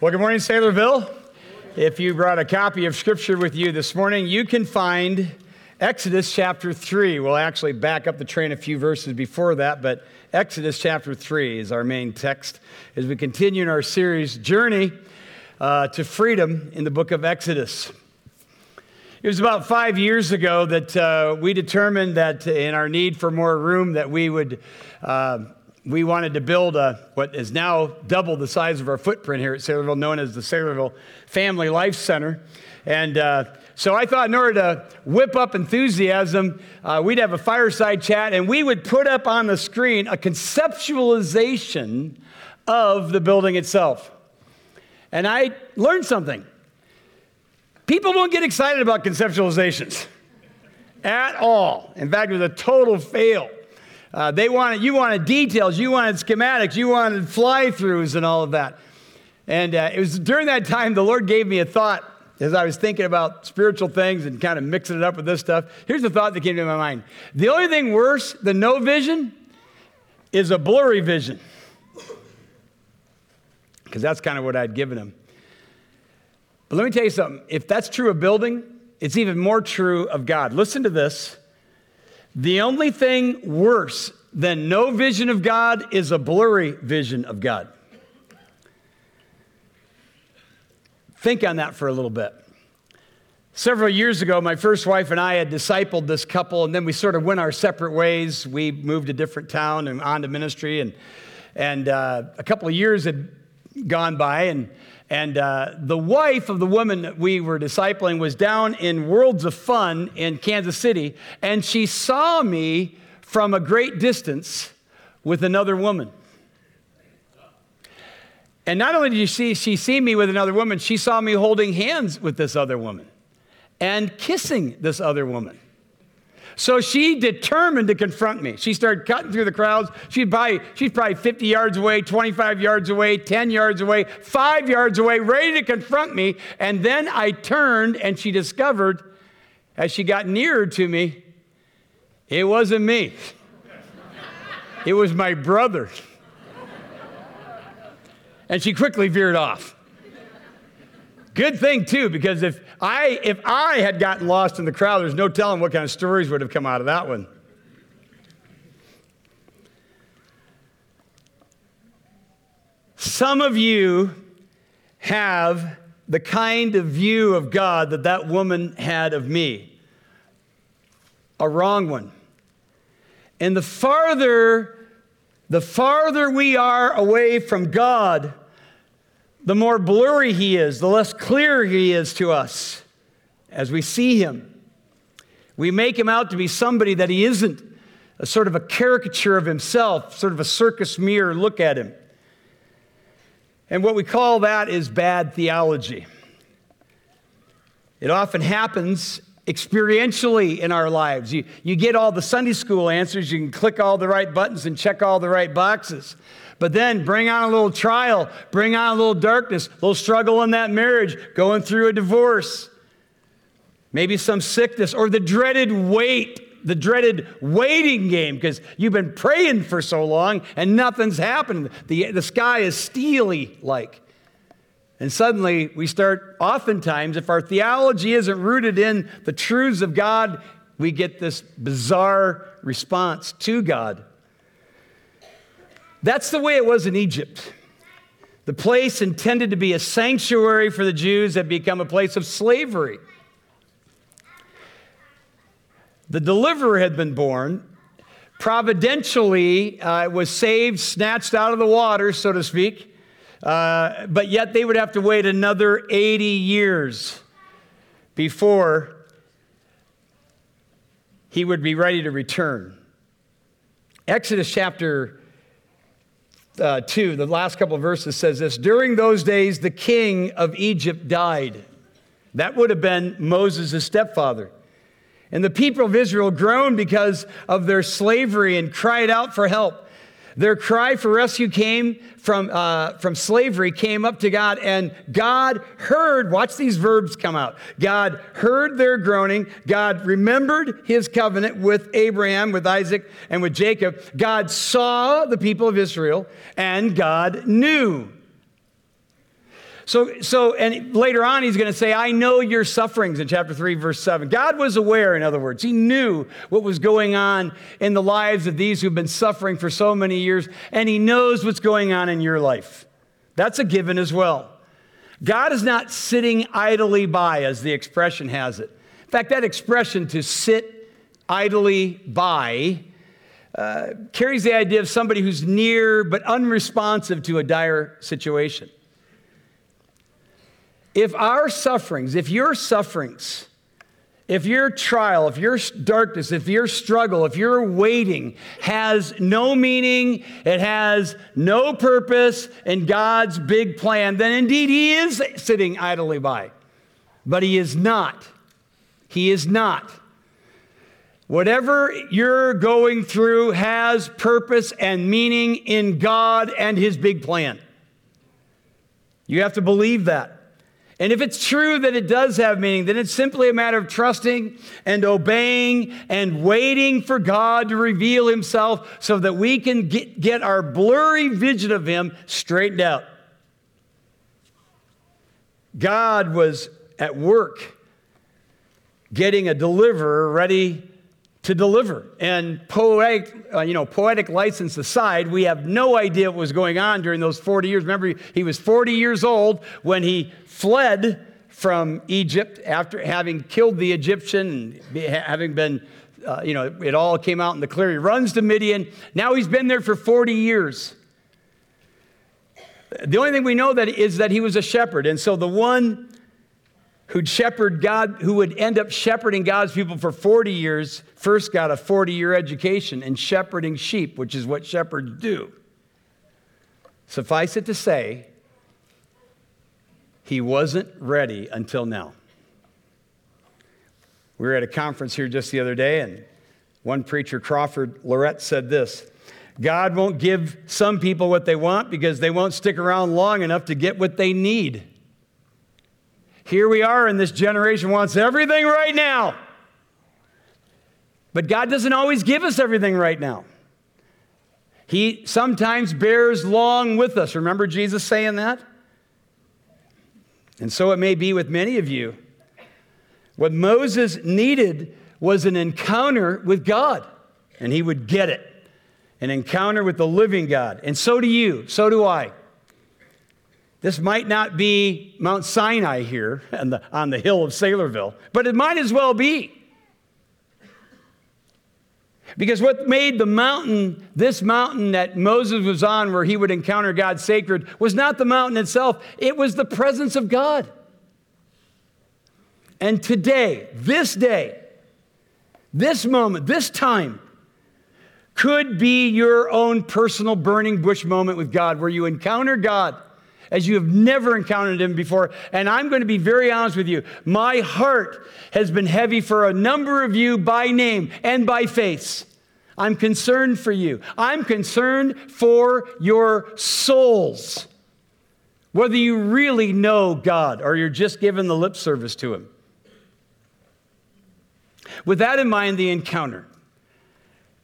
Well, good morning, Saylorville. If you brought a copy of Scripture with you this morning, you can find Exodus chapter 3. We'll actually back up the train a few verses before that, but Exodus chapter 3 is our main text as we continue in our series, Journey uh, to Freedom in the book of Exodus. It was about five years ago that uh, we determined that in our need for more room that we would uh, we wanted to build a, what is now double the size of our footprint here at Saylorville, known as the Saylorville Family Life Center. And uh, so I thought in order to whip up enthusiasm, uh, we'd have a fireside chat and we would put up on the screen a conceptualization of the building itself. And I learned something. People don't get excited about conceptualizations at all. In fact, it was a total fail. Uh, they wanted, you wanted details, you wanted schematics, you wanted fly throughs and all of that. And uh, it was during that time the Lord gave me a thought as I was thinking about spiritual things and kind of mixing it up with this stuff. Here's the thought that came to my mind The only thing worse than no vision is a blurry vision. Because that's kind of what I'd given him. But let me tell you something if that's true of building, it's even more true of God. Listen to this. The only thing worse than no vision of God is a blurry vision of God. Think on that for a little bit. Several years ago, my first wife and I had discipled this couple, and then we sort of went our separate ways. We moved to different town and on to ministry, and, and uh, a couple of years had gone by, and and uh, the wife of the woman that we were discipling was down in Worlds of Fun in Kansas City, and she saw me from a great distance with another woman. And not only did she, she see me with another woman, she saw me holding hands with this other woman and kissing this other woman. So she determined to confront me. She started cutting through the crowds. She'd probably, she's probably 50 yards away, 25 yards away, 10 yards away, five yards away, ready to confront me. And then I turned and she discovered, as she got nearer to me, it wasn't me. It was my brother. And she quickly veered off. Good thing, too, because if I, if I had gotten lost in the crowd, there's no telling what kind of stories would have come out of that one. Some of you have the kind of view of God that that woman had of me, a wrong one. And the farther, the farther we are away from God, the more blurry he is, the less clear he is to us as we see him. We make him out to be somebody that he isn't, a sort of a caricature of himself, sort of a circus mirror look at him. And what we call that is bad theology. It often happens experientially in our lives. You, you get all the Sunday school answers, you can click all the right buttons and check all the right boxes. But then bring on a little trial, bring on a little darkness, a little struggle in that marriage, going through a divorce, maybe some sickness, or the dreaded wait, the dreaded waiting game, because you've been praying for so long and nothing's happened. The, the sky is steely like. And suddenly we start, oftentimes, if our theology isn't rooted in the truths of God, we get this bizarre response to God. That's the way it was in Egypt. The place intended to be a sanctuary for the Jews had become a place of slavery. The deliverer had been born. Providentially, uh, was saved, snatched out of the water, so to speak. Uh, but yet they would have to wait another 80 years before he would be ready to return. Exodus chapter uh, 2, the last couple of verses says this During those days, the king of Egypt died. That would have been Moses' stepfather. And the people of Israel groaned because of their slavery and cried out for help. Their cry for rescue came from, uh, from slavery, came up to God, and God heard, watch these verbs come out. God heard their groaning. God remembered his covenant with Abraham, with Isaac, and with Jacob. God saw the people of Israel, and God knew. So, so, and later on, he's going to say, I know your sufferings in chapter 3, verse 7. God was aware, in other words. He knew what was going on in the lives of these who've been suffering for so many years, and he knows what's going on in your life. That's a given as well. God is not sitting idly by, as the expression has it. In fact, that expression to sit idly by uh, carries the idea of somebody who's near but unresponsive to a dire situation. If our sufferings, if your sufferings, if your trial, if your darkness, if your struggle, if your waiting has no meaning, it has no purpose in God's big plan, then indeed He is sitting idly by. But He is not. He is not. Whatever you're going through has purpose and meaning in God and His big plan. You have to believe that. And if it's true that it does have meaning, then it's simply a matter of trusting and obeying and waiting for God to reveal Himself so that we can get, get our blurry vision of Him straightened out. God was at work getting a deliverer ready to deliver. And poetic, uh, you know, poetic license aside, we have no idea what was going on during those 40 years. Remember, he was 40 years old when he fled from Egypt after having killed the Egyptian having been, uh, you know, it all came out in the clear. He runs to Midian. Now he's been there for 40 years. The only thing we know that is that he was a shepherd. And so the one who'd shepherd God, who would end up shepherding God's people for 40 years, first got a 40 year education in shepherding sheep, which is what shepherds do. Suffice it to say, he wasn't ready until now. We were at a conference here just the other day, and one preacher, Crawford Loritts, said this God won't give some people what they want because they won't stick around long enough to get what they need. Here we are, and this generation wants everything right now. But God doesn't always give us everything right now. He sometimes bears long with us. Remember Jesus saying that? And so it may be with many of you. What Moses needed was an encounter with God, and he would get it an encounter with the living God. And so do you, so do I. This might not be Mount Sinai here on the, on the hill of Saylorville, but it might as well be. Because what made the mountain, this mountain that Moses was on where he would encounter God sacred, was not the mountain itself, it was the presence of God. And today, this day, this moment, this time, could be your own personal burning bush moment with God where you encounter God as you have never encountered him before. And I'm going to be very honest with you. My heart has been heavy for a number of you by name and by face. I'm concerned for you. I'm concerned for your souls. Whether you really know God or you're just giving the lip service to him. With that in mind, the encounter.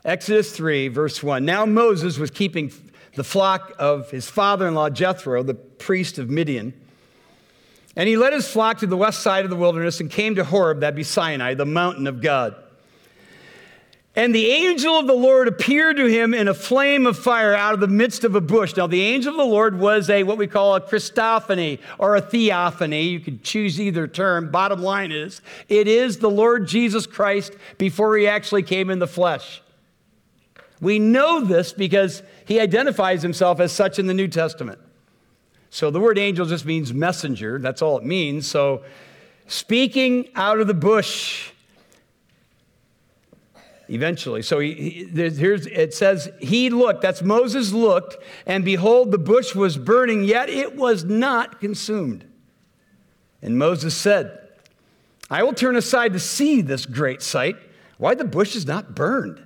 Exodus 3, verse 1. Now Moses was keeping the flock of his father in law Jethro, the priest of Midian. And he led his flock to the west side of the wilderness and came to Horeb, that be Sinai, the mountain of God. And the angel of the Lord appeared to him in a flame of fire out of the midst of a bush. Now, the angel of the Lord was a what we call a Christophany or a theophany. You could choose either term. Bottom line is, it is the Lord Jesus Christ before he actually came in the flesh. We know this because he identifies himself as such in the New Testament. So the word angel just means messenger. That's all it means. So speaking out of the bush eventually. So he, he, here's, it says, He looked, that's Moses looked, and behold, the bush was burning, yet it was not consumed. And Moses said, I will turn aside to see this great sight, why the bush is not burned.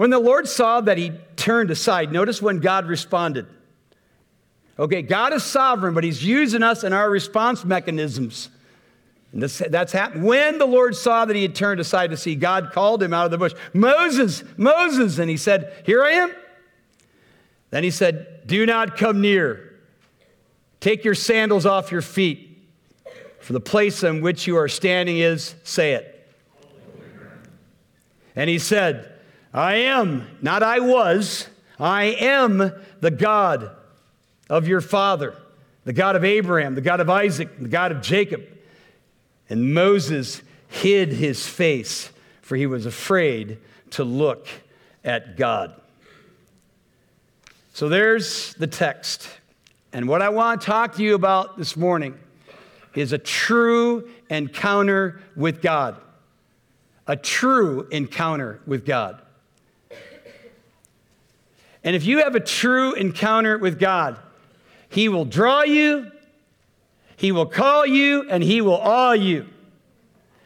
When the Lord saw that he turned aside, notice when God responded. Okay, God is sovereign, but he's using us in our response mechanisms. And this, that's happened. When the Lord saw that he had turned aside to see, God called him out of the bush, Moses, Moses. And he said, Here I am. Then he said, Do not come near. Take your sandals off your feet, for the place on which you are standing is, say it. And he said, I am, not I was, I am the God of your father, the God of Abraham, the God of Isaac, the God of Jacob. And Moses hid his face, for he was afraid to look at God. So there's the text. And what I want to talk to you about this morning is a true encounter with God. A true encounter with God. And if you have a true encounter with God, He will draw you, He will call you, and He will awe you.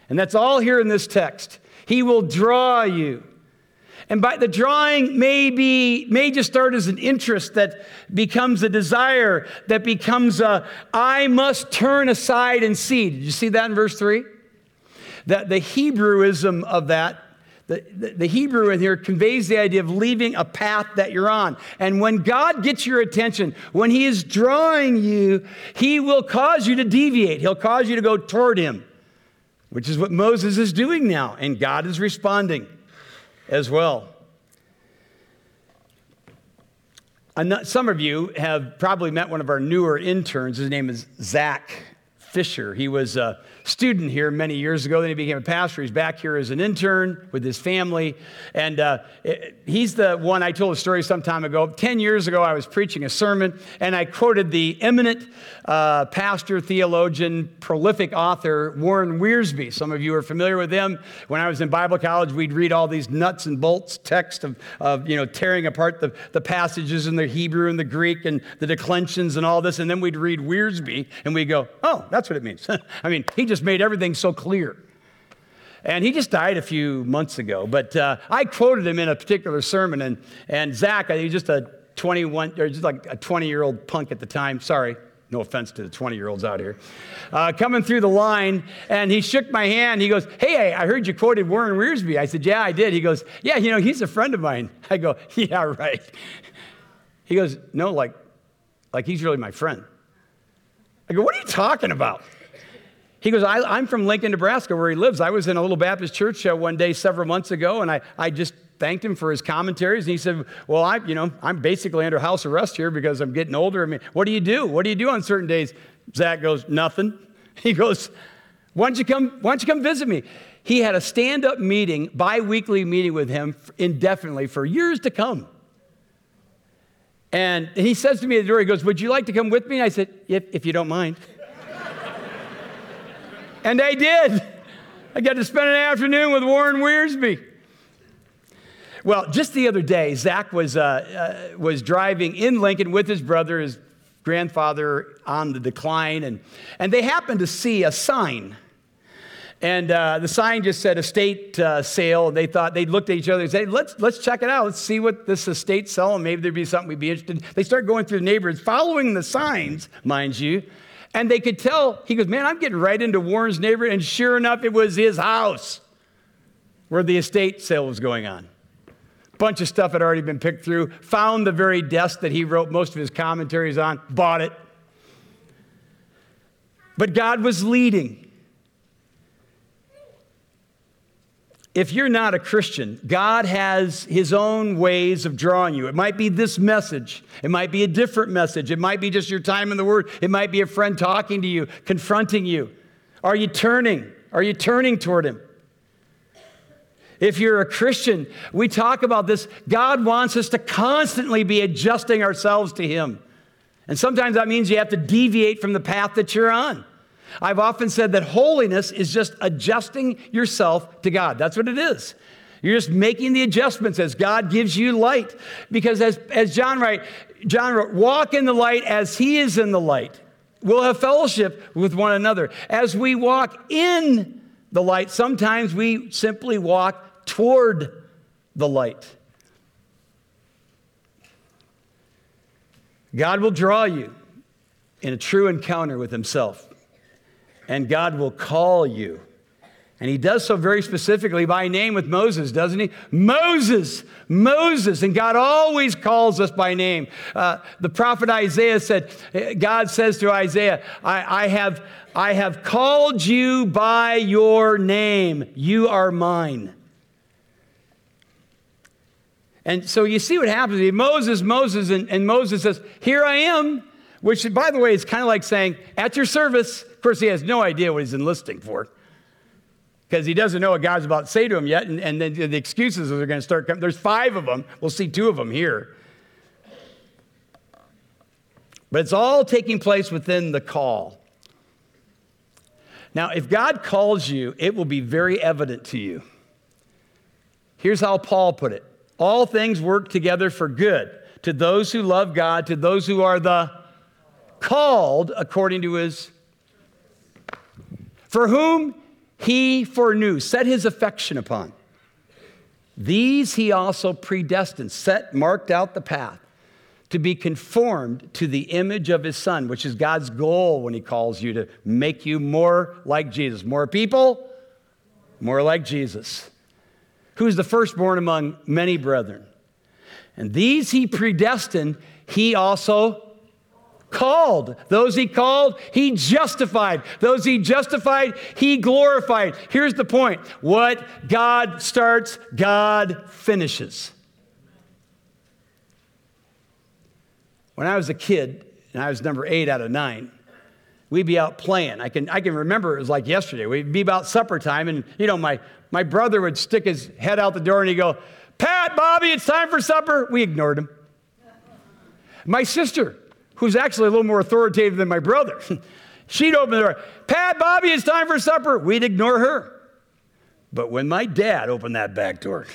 And that's all here in this text. He will draw you. And by the drawing may be may just start as an interest that becomes a desire, that becomes a I must turn aside and see. Did you see that in verse 3? That the Hebrewism of that, the, the, the Hebrew in here conveys the idea of leaving a path that you're on. And when God gets your attention, when He is drawing you, He will cause you to deviate. He'll cause you to go toward Him, which is what Moses is doing now, and God is responding as well. Some of you have probably met one of our newer interns. His name is Zach Fisher. He was a student here many years ago. Then he became a pastor. He's back here as an intern with his family. And uh, he's the one I told a story some time ago. Ten years ago, I was preaching a sermon, and I quoted the eminent uh, pastor, theologian, prolific author, Warren Wiersbe. Some of you are familiar with him. When I was in Bible college, we'd read all these nuts and bolts text of, of you know, tearing apart the, the passages in the Hebrew and the Greek and the declensions and all this. And then we'd read Wiersbe, and we'd go, oh, that's what it means. I mean, he just just made everything so clear. And he just died a few months ago. But uh, I quoted him in a particular sermon, and, and Zach, I think just a 21, or just like a 20 year old punk at the time, sorry, no offense to the 20 year olds out here, uh, coming through the line, and he shook my hand. He goes, Hey, I heard you quoted Warren Wiersbe. I said, Yeah, I did. He goes, Yeah, you know, he's a friend of mine. I go, Yeah, right. He goes, No, like, like he's really my friend. I go, What are you talking about? He goes, I, am from Lincoln, Nebraska, where he lives. I was in a little Baptist church uh, one day several months ago, and I, I just thanked him for his commentaries. And he said, Well, I, you know, I'm basically under house arrest here because I'm getting older. I mean, what do you do? What do you do on certain days? Zach goes, Nothing. He goes, Why don't you come, why don't you come visit me? He had a stand-up meeting, bi-weekly meeting with him indefinitely for years to come. And he says to me at the door, he goes, Would you like to come with me? And I said, If, if you don't mind. And they did. I got to spend an afternoon with Warren Wiersbe. Well, just the other day, Zach was, uh, uh, was driving in Lincoln with his brother, his grandfather on the decline, and, and they happened to see a sign. And uh, the sign just said estate uh, sale. And they thought, they looked at each other and said, let's, let's check it out. Let's see what this estate's selling. Maybe there'd be something we'd be interested in. They start going through the neighborhoods, following the signs, mind you. And they could tell, he goes, Man, I'm getting right into Warren's neighborhood. And sure enough, it was his house where the estate sale was going on. Bunch of stuff had already been picked through, found the very desk that he wrote most of his commentaries on, bought it. But God was leading. If you're not a Christian, God has his own ways of drawing you. It might be this message, it might be a different message, it might be just your time in the Word, it might be a friend talking to you, confronting you. Are you turning? Are you turning toward him? If you're a Christian, we talk about this. God wants us to constantly be adjusting ourselves to Him. And sometimes that means you have to deviate from the path that you're on. I've often said that holiness is just adjusting yourself to God. That's what it is. You're just making the adjustments as God gives you light. Because as, as John wrote, John wrote, walk in the light as he is in the light. We'll have fellowship with one another. As we walk in the light, sometimes we simply walk toward the light. God will draw you in a true encounter with himself and God will call you And he does so very specifically by name with Moses, doesn't he? Moses, Moses. And God always calls us by name. Uh, the prophet Isaiah said, God says to Isaiah, I, I, have, I have called you by your name. You are mine. And so you see what happens. Moses, Moses, and, and Moses says, Here I am. Which, by the way, is kind of like saying, At your service. Course, he has no idea what he's enlisting for because he doesn't know what God's about to say to him yet. And, and then the excuses are going to start coming. There's five of them. We'll see two of them here. But it's all taking place within the call. Now, if God calls you, it will be very evident to you. Here's how Paul put it All things work together for good to those who love God, to those who are the called according to his. For whom he foreknew, set his affection upon. These he also predestined, set, marked out the path to be conformed to the image of his son, which is God's goal when he calls you to make you more like Jesus. More people, more like Jesus, who's the firstborn among many brethren. And these he predestined, he also called. Those he called, he justified. Those he justified, he glorified. Here's the point what God starts, God finishes. When I was a kid, and I was number eight out of nine, we'd be out playing. I can, I can remember it was like yesterday. We'd be about supper time, and you know, my, my brother would stick his head out the door and he'd go, Pat, Bobby, it's time for supper. We ignored him. My sister, who's actually a little more authoritative than my brother. She'd open the door, Pat, Bobby, it's time for supper. We'd ignore her. But when my dad opened that back door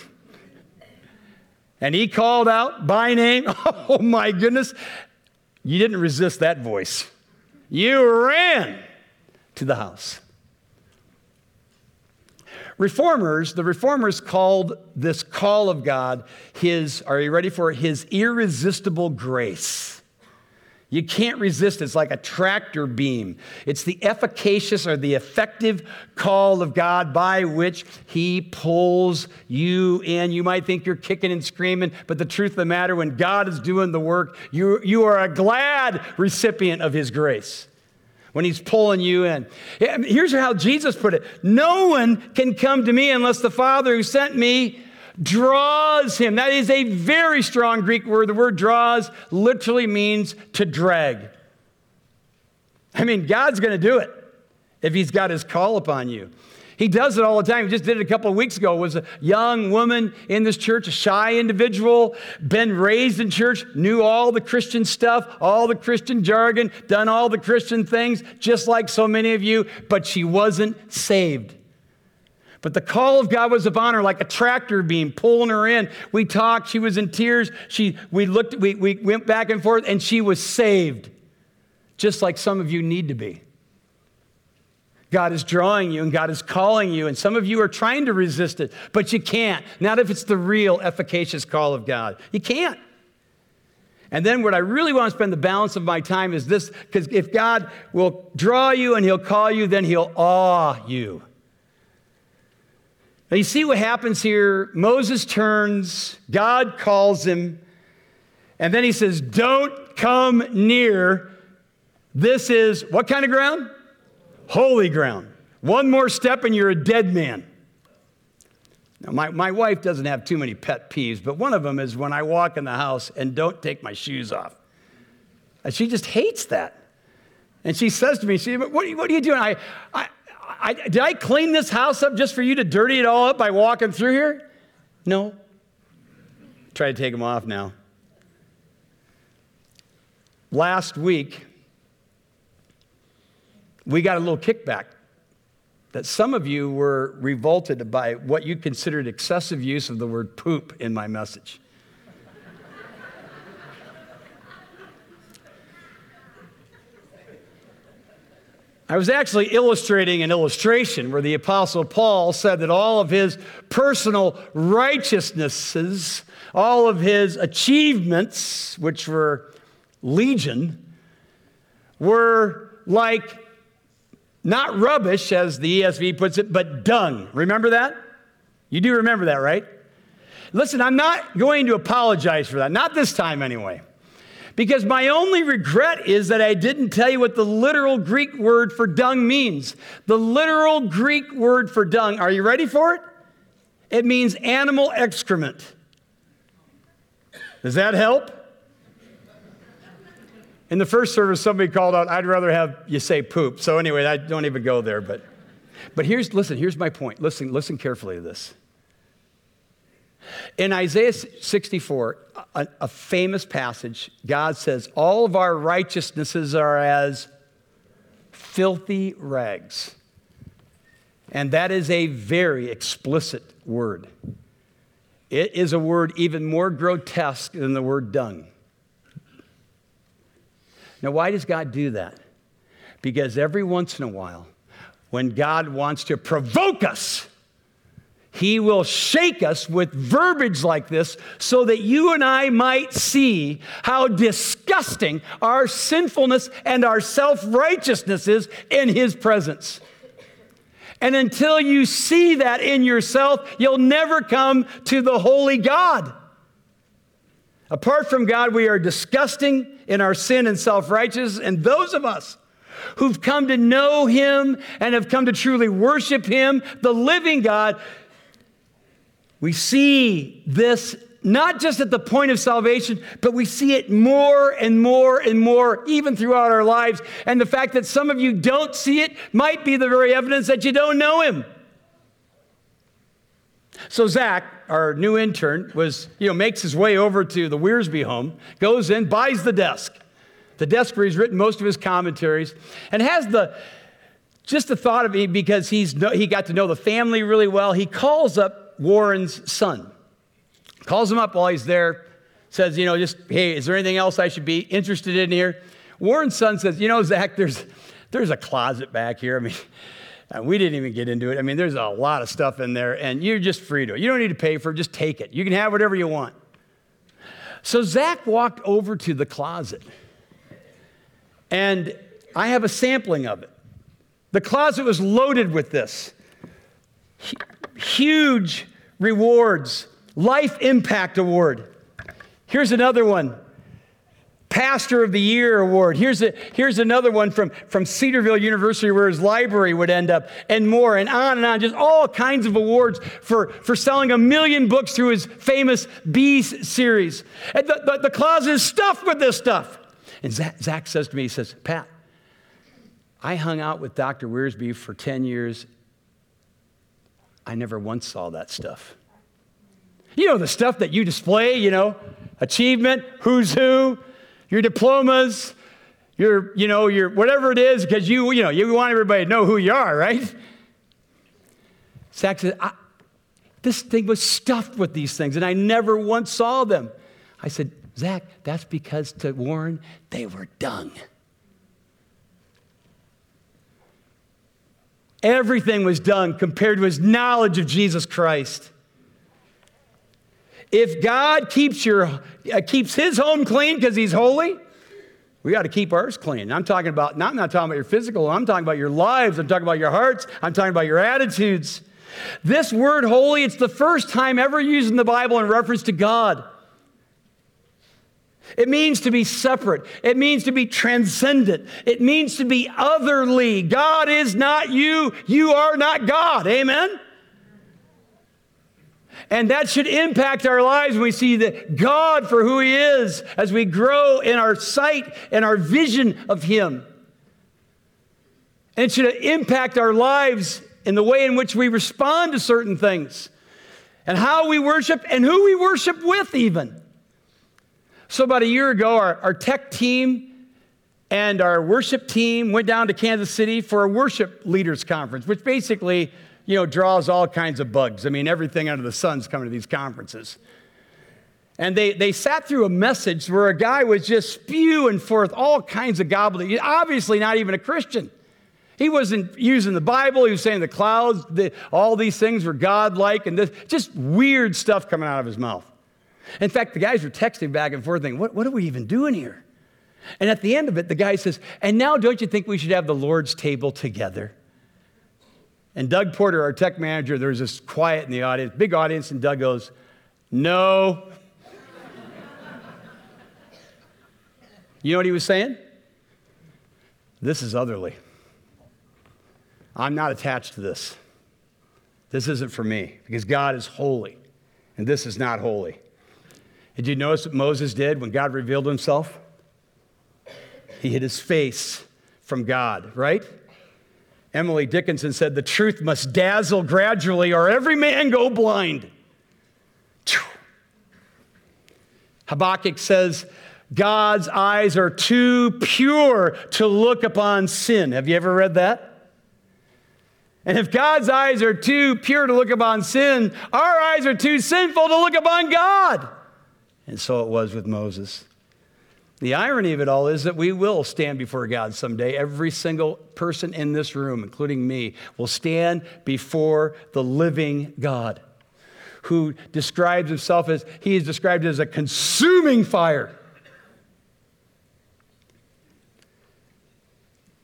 and he called out by name, oh my goodness, you didn't resist that voice. You ran to the house. Reformers, the reformers called this call of God his, are you ready for it? His irresistible grace. You can't resist. It's like a tractor beam. It's the efficacious or the effective call of God by which He pulls you in. You might think you're kicking and screaming, but the truth of the matter, when God is doing the work, you, you are a glad recipient of His grace when He's pulling you in. Here's how Jesus put it No one can come to me unless the Father who sent me draws him. That is a very strong Greek word. The word draws literally means to drag. I mean, God's going to do it if he's got his call upon you. He does it all the time. He just did it a couple of weeks ago. It was a young woman in this church, a shy individual, been raised in church, knew all the Christian stuff, all the Christian jargon, done all the Christian things, just like so many of you, but she wasn't saved. But the call of God was upon her like a tractor beam pulling her in. We talked, she was in tears. She, we, looked, we, we went back and forth, and she was saved, just like some of you need to be. God is drawing you and God is calling you, and some of you are trying to resist it, but you can't. Not if it's the real efficacious call of God. You can't. And then what I really want to spend the balance of my time is this because if God will draw you and He'll call you, then He'll awe you. Now, you see what happens here? Moses turns, God calls him, and then he says, Don't come near. This is what kind of ground? Holy ground. One more step and you're a dead man. Now, my, my wife doesn't have too many pet peeves, but one of them is when I walk in the house and don't take my shoes off. And she just hates that. And she says to me, she, what, what are you doing? I, I, I, did I clean this house up just for you to dirty it all up by walking through here? No. Try to take them off now. Last week, we got a little kickback that some of you were revolted by what you considered excessive use of the word poop in my message. I was actually illustrating an illustration where the Apostle Paul said that all of his personal righteousnesses, all of his achievements, which were legion, were like not rubbish, as the ESV puts it, but dung. Remember that? You do remember that, right? Listen, I'm not going to apologize for that, not this time anyway. Because my only regret is that I didn't tell you what the literal Greek word for dung means. The literal Greek word for dung, are you ready for it? It means animal excrement. Does that help? In the first service, somebody called out, I'd rather have you say poop. So anyway, I don't even go there. But, but here's, listen, here's my point. Listen, listen carefully to this. In Isaiah 64, a, a, famous passage, God says, All of our righteousnesses are as filthy rags. And that is a very explicit word. It is a word even more grotesque than the word dung. Now, why does God do that? Because every once in a while, when God wants to provoke us, he will shake us with verbiage like this so that you and I might see how disgusting our sinfulness and our self righteousness is in His presence. And until you see that in yourself, you'll never come to the holy God. Apart from God, we are disgusting in our sin and self righteousness, and those of us who've come to know Him and have come to truly worship Him, the living God, we see this not just at the point of salvation, but we see it more and more and more, even throughout our lives. And the fact that some of you don't see it might be the very evidence that you don't know Him. So Zach, our new intern, was, you know, makes his way over to the Wiersbe home, goes in, buys the desk. The desk where he's written most of his commentaries, and has the just the thought of it because he's he got to know the family really well. He calls up Warren's son, calls him up while he's there, says, you know, just hey, is there anything else I should be interested in here? Warren's son says, you know, Zach, there's there's a closet back here. I mean. We didn't even get into it. I mean, there's a lot of stuff in there, and you're just free to. You don't need to pay for it, just take it. You can have whatever you want. So Zach walked over to the closet, and I have a sampling of it. The closet was loaded with this huge rewards, life impact award. Here's another one Pastor of the Year award. Here's, a, here's another one from, from Cedarville University where his library would end up, and more, and on and on. Just all kinds of awards for, for selling a million books through his famous Bees series. And the, the, the closet is stuffed with this stuff. And Zach, Zach says to me, he says, Pat, I hung out with Dr. Wiersbe for 10 years. I never once saw that stuff. You know, the stuff that you display, you know, achievement, who's who, your diplomas, your, you know, your whatever it is, because you, you know, you want everybody to know who you are, right? Zach said, this thing was stuffed with these things, and I never once saw them. I said, Zach, that's because to Warren, they were dung. Everything was done compared to his knowledge of Jesus Christ. If God keeps, your, uh, keeps his home clean because he's holy, we got to keep ours clean. I'm talking about, not, I'm not talking about your physical, I'm talking about your lives, I'm talking about your hearts, I'm talking about your attitudes. This word holy, it's the first time ever used in the Bible in reference to God. It means to be separate. It means to be transcendent. It means to be otherly. God is not you. You are not God. Amen? And that should impact our lives when we see that God for who He is as we grow in our sight and our vision of Him. And it should impact our lives in the way in which we respond to certain things and how we worship and who we worship with, even. So, about a year ago, our, our tech team and our worship team went down to Kansas City for a worship leaders conference, which basically you know, draws all kinds of bugs. I mean, everything under the sun's coming to these conferences. And they, they sat through a message where a guy was just spewing forth all kinds of gobbledygook, obviously not even a Christian. He wasn't using the Bible. He was saying the clouds, the, all these things were godlike, and this, just weird stuff coming out of his mouth. In fact, the guys were texting back and forth, thinking, what, what are we even doing here? And at the end of it, the guy says, And now don't you think we should have the Lord's table together? And Doug Porter, our tech manager, there's this quiet in the audience, big audience, and Doug goes, No. you know what he was saying? This is otherly. I'm not attached to this. This isn't for me because God is holy and this is not holy. Did you notice what Moses did when God revealed himself? He hid his face from God, right? Emily Dickinson said, The truth must dazzle gradually, or every man go blind. Habakkuk says, God's eyes are too pure to look upon sin. Have you ever read that? And if God's eyes are too pure to look upon sin, our eyes are too sinful to look upon God. And so it was with Moses. The irony of it all is that we will stand before God someday. Every single person in this room, including me, will stand before the living God who describes himself as, he is described as a consuming fire.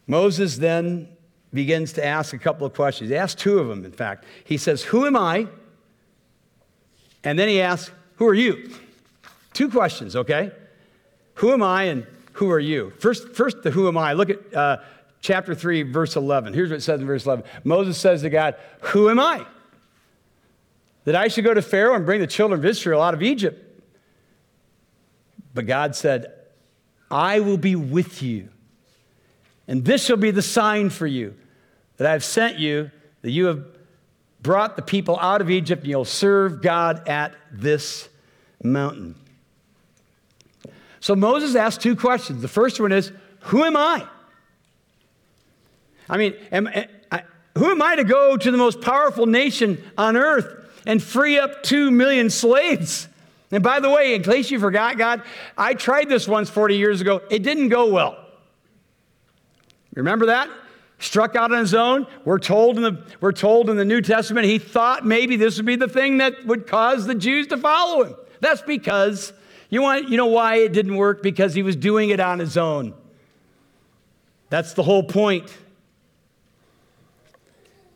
Moses then begins to ask a couple of questions. He asks two of them, in fact. He says, Who am I? And then he asks, Who are you? Two questions, okay? Who am I and who are you? First, first the who am I. Look at uh, chapter 3, verse 11. Here's what it says in verse 11 Moses says to God, Who am I? That I should go to Pharaoh and bring the children of Israel out of Egypt. But God said, I will be with you. And this shall be the sign for you that I have sent you, that you have brought the people out of Egypt, and you'll serve God at this mountain. So Moses asked two questions. The first one is, Who am I? I mean, am, eh, I, who am I to go to the most powerful nation on earth and free up two million slaves? And by the way, in case you forgot, God, I tried this once 40 years ago. It didn't go well. Remember that? Struck out on his own. We're told, in the, we're told in the New Testament he thought maybe this would be the thing that would cause the Jews to follow him. That's because you, want, you know why it didn't work? Because he was doing it on his own. That's the whole point.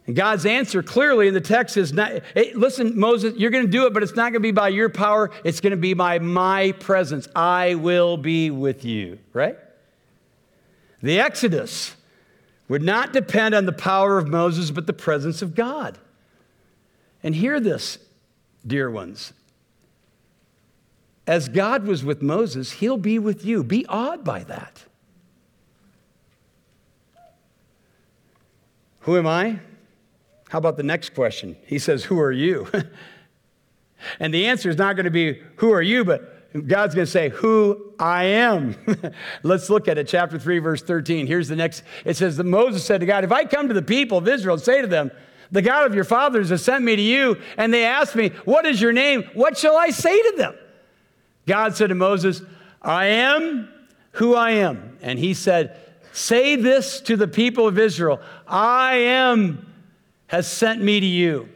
And God's answer clearly in the text is not, hey, listen, Moses, you're going to do it, but it's not going to be by your power. It's going to be by my presence. I will be with you, right? The Exodus would not depend on the power of Moses, but the presence of God. And hear this, dear ones. As God was with Moses, he'll be with you. Be awed by that. Who am I? How about the next question? He says, Who are you? and the answer is not going to be, Who are you? but God's going to say, Who I am. Let's look at it, chapter 3, verse 13. Here's the next. It says that Moses said to God, If I come to the people of Israel and say to them, The God of your fathers has sent me to you, and they ask me, What is your name? What shall I say to them? God said to Moses, I am who I am. And he said, Say this to the people of Israel I am has sent me to you.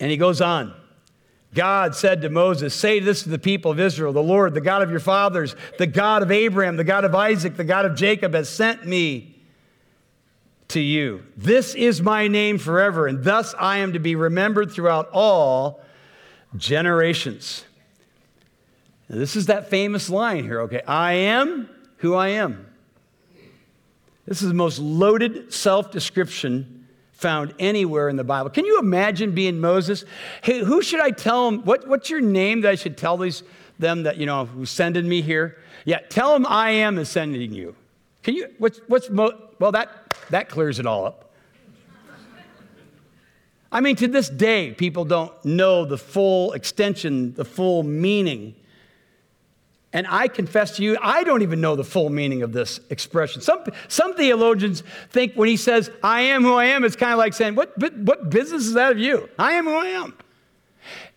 And he goes on. God said to Moses, Say this to the people of Israel The Lord, the God of your fathers, the God of Abraham, the God of Isaac, the God of Jacob, has sent me to you. This is my name forever, and thus I am to be remembered throughout all generations. Now, this is that famous line here, okay? I am who I am. This is the most loaded self description found anywhere in the Bible. Can you imagine being Moses? Hey, who should I tell them? What, what's your name that I should tell these, them that, you know, who's sending me here? Yeah, tell them I am is sending you. Can you, what's, what's, mo- well, that, that clears it all up. I mean, to this day, people don't know the full extension, the full meaning. And I confess to you, I don't even know the full meaning of this expression. Some, some theologians think when he says, I am who I am, it's kind of like saying, what, what business is that of you? I am who I am.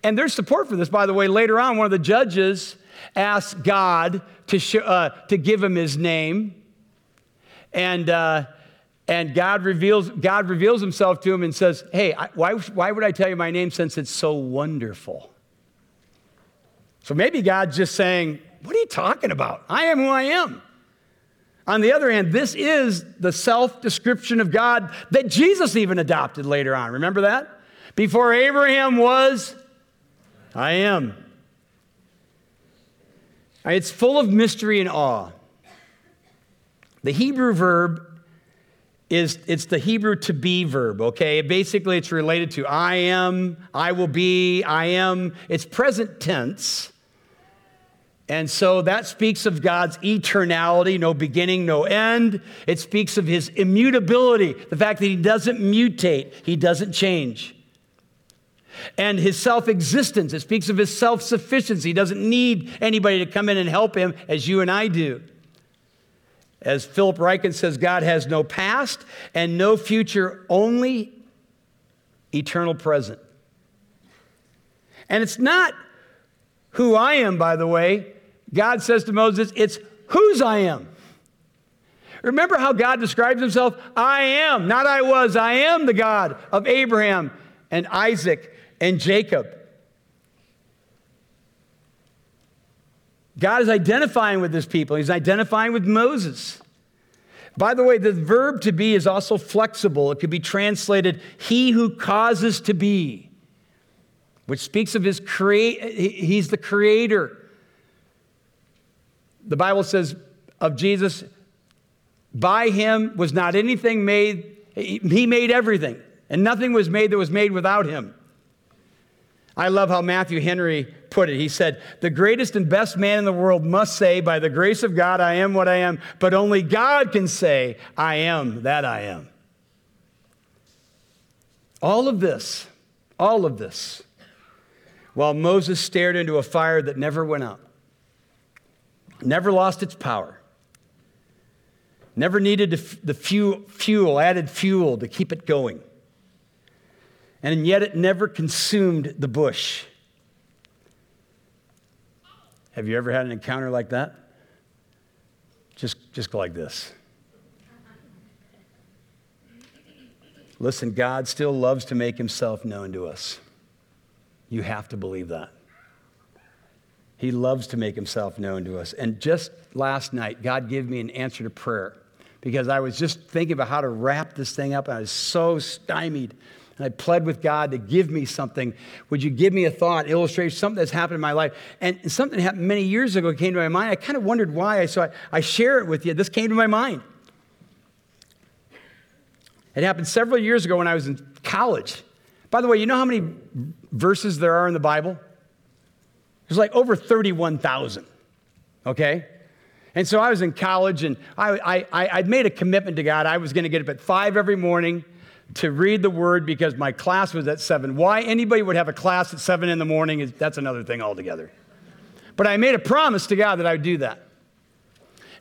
And there's support for this, by the way. Later on, one of the judges asked God to, sh- uh, to give him his name. And uh, and God reveals, God reveals himself to him and says, Hey, why, why would I tell you my name since it's so wonderful? So maybe God's just saying, What are you talking about? I am who I am. On the other hand, this is the self description of God that Jesus even adopted later on. Remember that? Before Abraham was, I am. It's full of mystery and awe. The Hebrew verb is it's the Hebrew to be verb, okay? Basically it's related to I am, I will be, I am. It's present tense. And so that speaks of God's eternality, no beginning, no end. It speaks of his immutability, the fact that he doesn't mutate, he doesn't change. And his self existence, it speaks of his self sufficiency. He doesn't need anybody to come in and help him as you and I do. As Philip Ryken says, God has no past and no future, only eternal present. And it's not who I am, by the way. God says to Moses, it's whose I am. Remember how God describes himself? I am, not I was, I am the God of Abraham and Isaac and Jacob. God is identifying with his people. He's identifying with Moses. By the way, the verb to be is also flexible. It could be translated, he who causes to be, which speaks of his create, he's the creator. The Bible says of Jesus, by him was not anything made, he made everything, and nothing was made that was made without him. I love how Matthew Henry put it. He said, The greatest and best man in the world must say, By the grace of God, I am what I am, but only God can say, I am that I am. All of this, all of this, while Moses stared into a fire that never went out, never lost its power, never needed the fuel, added fuel to keep it going and yet it never consumed the bush. Have you ever had an encounter like that? Just, just like this. Listen, God still loves to make himself known to us. You have to believe that. He loves to make himself known to us. And just last night, God gave me an answer to prayer because I was just thinking about how to wrap this thing up, and I was so stymied and I pled with God to give me something. Would you give me a thought, illustrate something that's happened in my life? And something happened many years ago came to my mind. I kind of wondered why. So I, I share it with you. This came to my mind. It happened several years ago when I was in college. By the way, you know how many verses there are in the Bible? There's like over 31,000. Okay? And so I was in college and I, I, I'd made a commitment to God. I was going to get up at 5 every morning to read the word because my class was at 7. Why anybody would have a class at 7 in the morning is that's another thing altogether. But I made a promise to God that I would do that.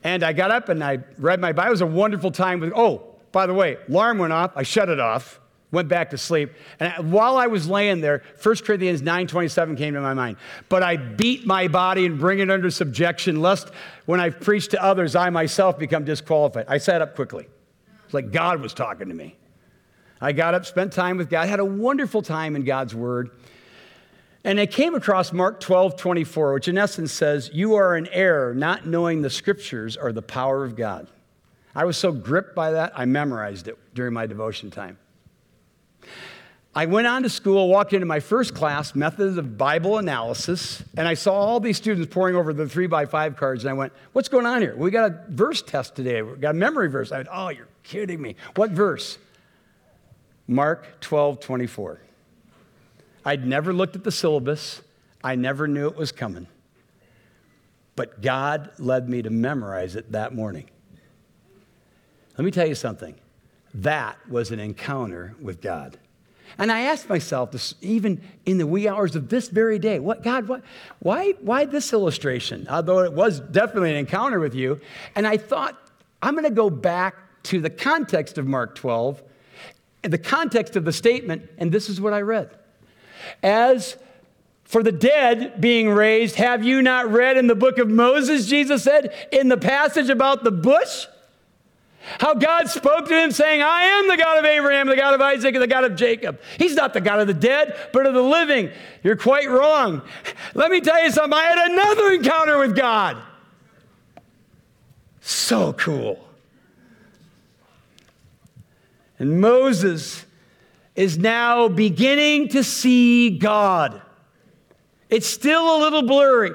And I got up and I read my Bible. It was a wonderful time with oh, by the way, alarm went off. I shut it off. Went back to sleep. And while I was laying there, 1 Corinthians 9:27 came to my mind. But I beat my body and bring it under subjection, lest when I preach to others, I myself become disqualified. I sat up quickly. It's like God was talking to me. I got up, spent time with God, had a wonderful time in God's Word. And I came across Mark 12, 24, which in essence says, You are in error, not knowing the scriptures or the power of God. I was so gripped by that, I memorized it during my devotion time. I went on to school, walked into my first class, Methods of Bible Analysis, and I saw all these students poring over the three by five cards, and I went, What's going on here? We got a verse test today. We got a memory verse. I went, Oh, you're kidding me. What verse? Mark 12, 24. I'd never looked at the syllabus, I never knew it was coming. But God led me to memorize it that morning. Let me tell you something. That was an encounter with God. And I asked myself, this, even in the wee hours of this very day, what God, what, why, why this illustration? Although it was definitely an encounter with you. And I thought, I'm going to go back to the context of Mark 12 the context of the statement, and this is what I read. As for the dead being raised, have you not read in the book of Moses, Jesus said, in the passage about the bush? How God spoke to him, saying, I am the God of Abraham, the God of Isaac, and the God of Jacob. He's not the God of the dead, but of the living. You're quite wrong. Let me tell you something. I had another encounter with God. So cool. And Moses is now beginning to see God. It's still a little blurry.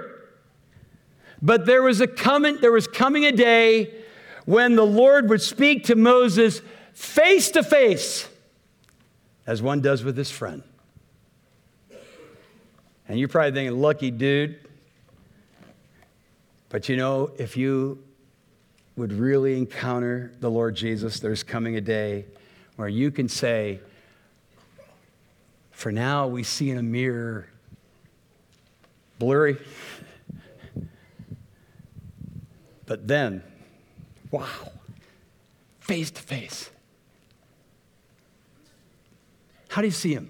But there was a coming, there was coming a day when the Lord would speak to Moses face to face, as one does with his friend. And you're probably thinking, lucky dude. But you know, if you would really encounter the Lord Jesus, there's coming a day where you can say, For now we see in a mirror blurry. But then, wow, face to face. How do you see him?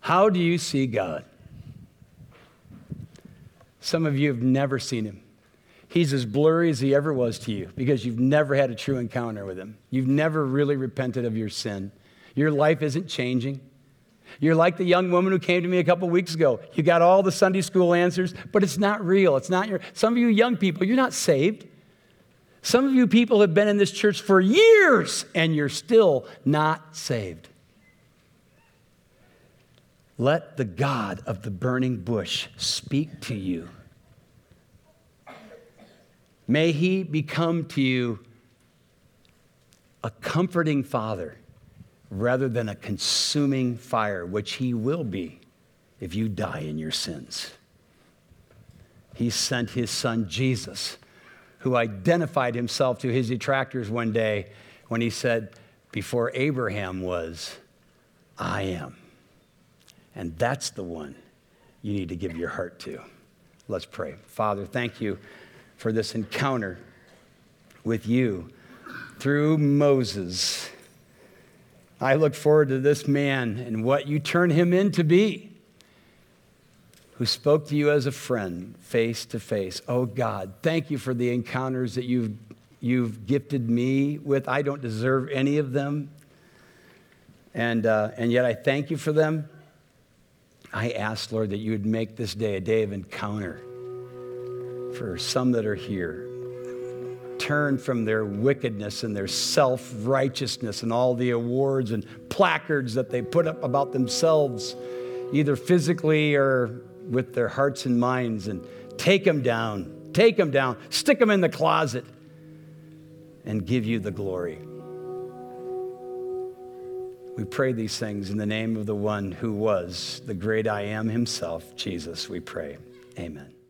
How do you see God? Some of you have never seen him. He's as blurry as he ever was to you because you've never had a true encounter with him. You've never really repented of your sin. Your life isn't changing. You're like the young woman who came to me a couple weeks ago. You got all the Sunday school answers, but it's not real. It's not your. Some of you young people, you're not saved. Some of you people have been in this church for years and you're still not saved. Let the God of the burning bush speak to you. May he become to you a comforting father rather than a consuming fire, which he will be if you die in your sins. He sent his son Jesus, who identified himself to his detractors one day when he said, Before Abraham was, I am. And that's the one you need to give your heart to. Let's pray. Father, thank you for this encounter with you through Moses. I look forward to this man and what you turn him in to be, who spoke to you as a friend, face to face. Oh God, thank you for the encounters that you've, you've gifted me with. I don't deserve any of them. And, uh, and yet I thank you for them. I ask, Lord, that you would make this day a day of encounter for some that are here. Turn from their wickedness and their self righteousness and all the awards and placards that they put up about themselves, either physically or with their hearts and minds, and take them down. Take them down. Stick them in the closet and give you the glory. We pray these things in the name of the one who was the great I am himself, Jesus. We pray. Amen.